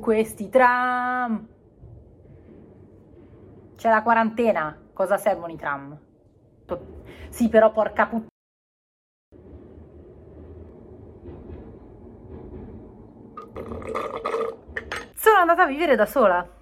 questi tram. C'è la quarantena. Cosa servono i tram? Sì, però porca puttana. Sono andata a vivere da sola.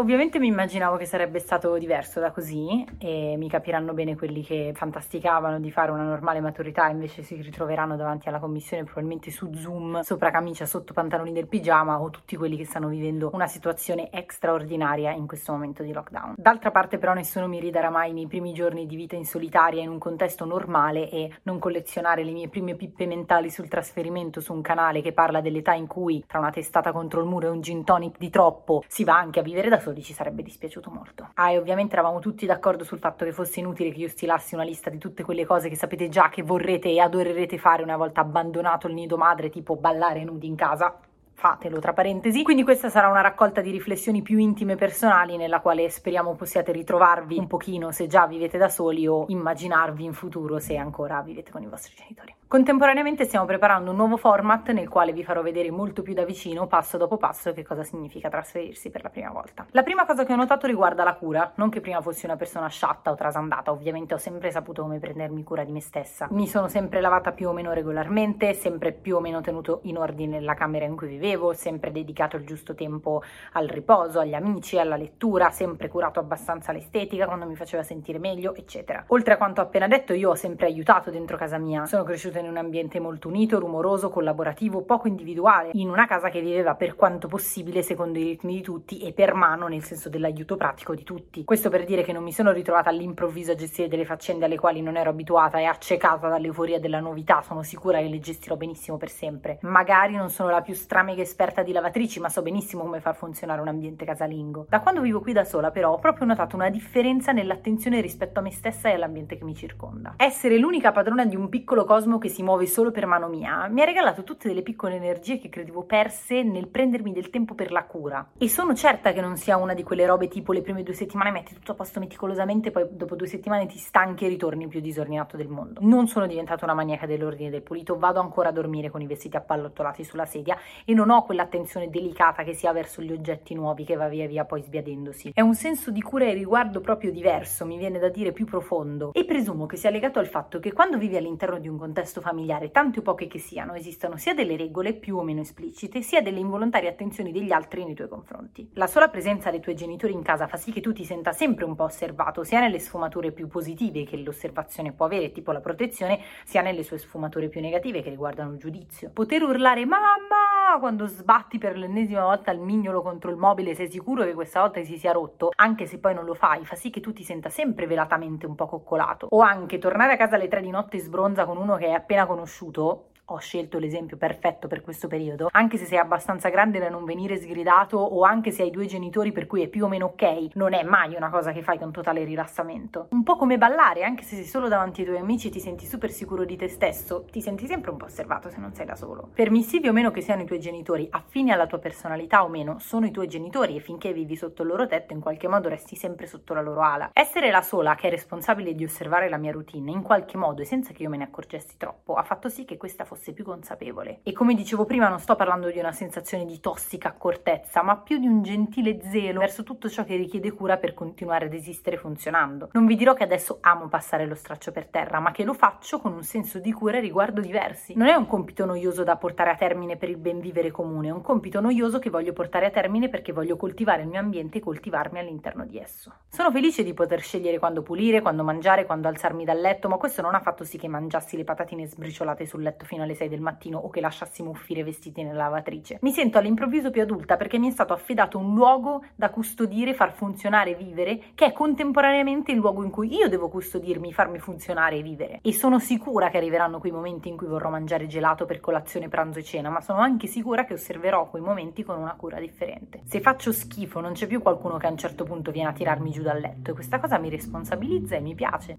Ovviamente mi immaginavo che sarebbe stato diverso da così e mi capiranno bene quelli che fantasticavano di fare una normale maturità e invece si ritroveranno davanti alla commissione probabilmente su Zoom, sopra camicia, sotto pantaloni del pigiama o tutti quelli che stanno vivendo una situazione straordinaria in questo momento di lockdown. D'altra parte però nessuno mi ridarà mai i miei primi giorni di vita in solitaria in un contesto normale e non collezionare le mie prime pippe mentali sul trasferimento su un canale che parla dell'età in cui tra una testata contro il muro e un gin tonic di troppo si va anche a vivere da soli soli ci sarebbe dispiaciuto molto. Ah, e ovviamente eravamo tutti d'accordo sul fatto che fosse inutile che io stilassi una lista di tutte quelle cose che sapete già che vorrete e adorerete fare una volta abbandonato il nido madre, tipo ballare nudi in casa fatelo tra parentesi. Quindi questa sarà una raccolta di riflessioni più intime e personali nella quale speriamo possiate ritrovarvi un pochino se già vivete da soli o immaginarvi in futuro se ancora vivete con i vostri genitori. Contemporaneamente stiamo preparando un nuovo format nel quale vi farò vedere molto più da vicino, passo dopo passo, che cosa significa trasferirsi per la prima volta. La prima cosa che ho notato riguarda la cura, non che prima fossi una persona sciatta o trasandata, ovviamente ho sempre saputo come prendermi cura di me stessa. Mi sono sempre lavata più o meno regolarmente, sempre più o meno tenuto in ordine la camera in cui vivevo, sempre dedicato il giusto tempo al riposo, agli amici, alla lettura, sempre curato abbastanza l'estetica quando mi faceva sentire meglio, eccetera. Oltre a quanto appena detto, io ho sempre aiutato dentro casa mia. Sono cresciuta in un ambiente molto unito, rumoroso, collaborativo, poco individuale, in una casa che viveva per quanto possibile secondo i ritmi di tutti e per mano nel senso dell'aiuto pratico di tutti. Questo per dire che non mi sono ritrovata all'improvviso a gestire delle faccende alle quali non ero abituata e accecata dall'euforia della novità, sono sicura che le gestirò benissimo per sempre. Magari non sono la più stramega esperta di lavatrici, ma so benissimo come far funzionare un ambiente casalingo. Da quando vivo qui da sola, però, ho proprio notato una differenza nell'attenzione rispetto a me stessa e all'ambiente che mi circonda. Essere l'unica padrona di un piccolo cosmo che si muove solo per mano mia mi ha regalato tutte delle piccole energie che credevo perse nel prendermi del tempo per la cura. E sono certa che non sia una di quelle robe tipo le prime due settimane metti tutto a posto meticolosamente, poi dopo due settimane ti stanchi e ritorni più disordinato del mondo. Non sono diventata una maniaca dell'ordine del pulito, vado ancora a dormire con i vestiti appallottolati sulla sedia e non ho quell'attenzione delicata che si ha verso gli oggetti nuovi che va via via poi sbiadendosi. È un senso di cura e riguardo proprio diverso, mi viene da dire più profondo, e presumo che sia legato al fatto che quando vivi all'interno di un contesto familiare, tante o poche che siano, esistono sia delle regole più o meno esplicite, sia delle involontarie attenzioni degli altri nei tuoi confronti. La sola presenza dei tuoi genitori in casa fa sì che tu ti senta sempre un po' osservato, sia nelle sfumature più positive che l'osservazione può avere, tipo la protezione, sia nelle sue sfumature più negative che riguardano il giudizio. Poter urlare mamma quando sbatti per l'ennesima volta il mignolo contro il mobile, sei sicuro che questa volta si sia rotto, anche se poi non lo fai, fa sì che tu ti senta sempre velatamente un po' coccolato. O anche tornare a casa alle tre di notte sbronza con uno che hai appena conosciuto conosciuto ho scelto l'esempio perfetto per questo periodo, anche se sei abbastanza grande da non venire sgridato o anche se hai due genitori per cui è più o meno ok, non è mai una cosa che fai con totale rilassamento. Un po' come ballare, anche se sei solo davanti ai tuoi amici e ti senti super sicuro di te stesso, ti senti sempre un po' osservato se non sei da solo. Permissivi o meno che siano i tuoi genitori, affini alla tua personalità o meno, sono i tuoi genitori e finché vivi sotto il loro tetto in qualche modo resti sempre sotto la loro ala. Essere la sola che è responsabile di osservare la mia routine in qualche modo e senza che io me ne accorgessi troppo ha fatto sì che questa fosse fosse più consapevole. E come dicevo prima, non sto parlando di una sensazione di tossica accortezza, ma più di un gentile zelo verso tutto ciò che richiede cura per continuare ad esistere funzionando. Non vi dirò che adesso amo passare lo straccio per terra, ma che lo faccio con un senso di cura riguardo diversi. Non è un compito noioso da portare a termine per il ben vivere comune, è un compito noioso che voglio portare a termine perché voglio coltivare il mio ambiente e coltivarmi all'interno di esso. Sono felice di poter scegliere quando pulire, quando mangiare, quando alzarmi dal letto, ma questo non ha fatto sì che mangiassi le patatine sbriciolate sul letto fino fino alle 6 del mattino o che lasciassimo uffire vestiti nella lavatrice. Mi sento all'improvviso più adulta perché mi è stato affidato un luogo da custodire, far funzionare e vivere, che è contemporaneamente il luogo in cui io devo custodirmi, farmi funzionare e vivere. E sono sicura che arriveranno quei momenti in cui vorrò mangiare gelato per colazione, pranzo e cena, ma sono anche sicura che osserverò quei momenti con una cura differente. Se faccio schifo, non c'è più qualcuno che a un certo punto viene a tirarmi giù dal letto e questa cosa mi responsabilizza e mi piace.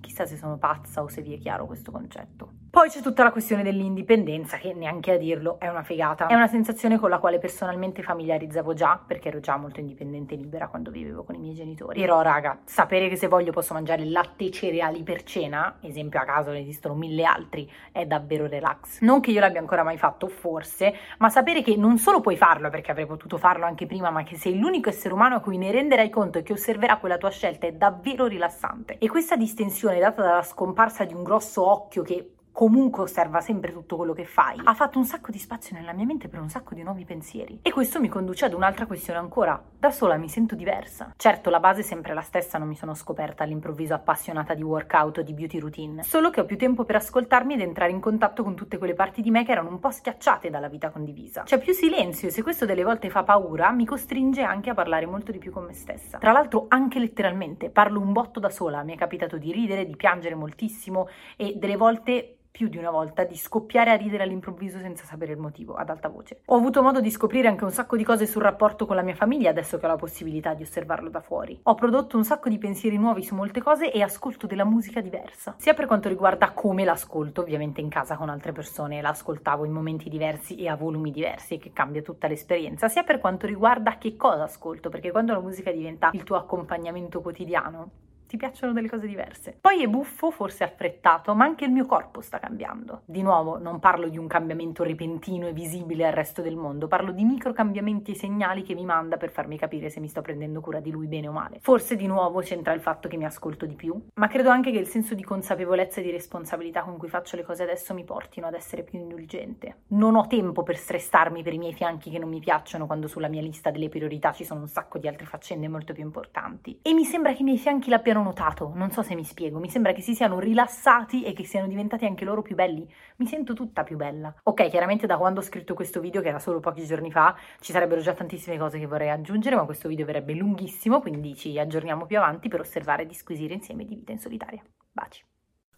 Chissà se sono pazza o se vi è chiaro questo concetto. Poi c'è tutta la questione dell'indipendenza, che neanche a dirlo è una figata. È una sensazione con la quale personalmente familiarizzavo già, perché ero già molto indipendente e libera quando vivevo con i miei genitori. Però, raga, sapere che se voglio posso mangiare latte e cereali per cena, esempio a caso ne esistono mille altri, è davvero relax. Non che io l'abbia ancora mai fatto, forse, ma sapere che non solo puoi farlo, perché avrei potuto farlo anche prima, ma che sei l'unico essere umano a cui ne renderai conto e che osserverà quella tua scelta è davvero rilassante. E questa distensione data dalla scomparsa di un grosso occhio che comunque osserva sempre tutto quello che fai, ha fatto un sacco di spazio nella mia mente per un sacco di nuovi pensieri. E questo mi conduce ad un'altra questione ancora. Da sola mi sento diversa. Certo, la base è sempre la stessa, non mi sono scoperta all'improvviso appassionata di workout o di beauty routine, solo che ho più tempo per ascoltarmi ed entrare in contatto con tutte quelle parti di me che erano un po' schiacciate dalla vita condivisa. C'è più silenzio e se questo delle volte fa paura, mi costringe anche a parlare molto di più con me stessa. Tra l'altro anche letteralmente, parlo un botto da sola, mi è capitato di ridere, di piangere moltissimo e delle volte più di una volta di scoppiare a ridere all'improvviso senza sapere il motivo, ad alta voce. Ho avuto modo di scoprire anche un sacco di cose sul rapporto con la mia famiglia adesso che ho la possibilità di osservarlo da fuori. Ho prodotto un sacco di pensieri nuovi su molte cose e ascolto della musica diversa, sia per quanto riguarda come l'ascolto, ovviamente in casa con altre persone l'ascoltavo in momenti diversi e a volumi diversi che cambia tutta l'esperienza, sia per quanto riguarda che cosa ascolto, perché quando la musica diventa il tuo accompagnamento quotidiano, ti piacciono delle cose diverse. Poi è buffo, forse affrettato, ma anche il mio corpo sta cambiando. Di nuovo, non parlo di un cambiamento repentino e visibile al resto del mondo, parlo di micro cambiamenti e segnali che mi manda per farmi capire se mi sto prendendo cura di lui bene o male. Forse di nuovo c'entra il fatto che mi ascolto di più, ma credo anche che il senso di consapevolezza e di responsabilità con cui faccio le cose adesso mi portino ad essere più indulgente. Non ho tempo per stressarmi per i miei fianchi che non mi piacciono quando sulla mia lista delle priorità ci sono un sacco di altre faccende molto più importanti. E mi sembra che i miei fianchi l'abbiano notato, non so se mi spiego, mi sembra che si siano rilassati e che siano diventati anche loro più belli. Mi sento tutta più bella. Ok, chiaramente da quando ho scritto questo video, che era solo pochi giorni fa, ci sarebbero già tantissime cose che vorrei aggiungere, ma questo video verrebbe lunghissimo, quindi ci aggiorniamo più avanti per osservare e disquisire insieme di vita in solitaria. Baci.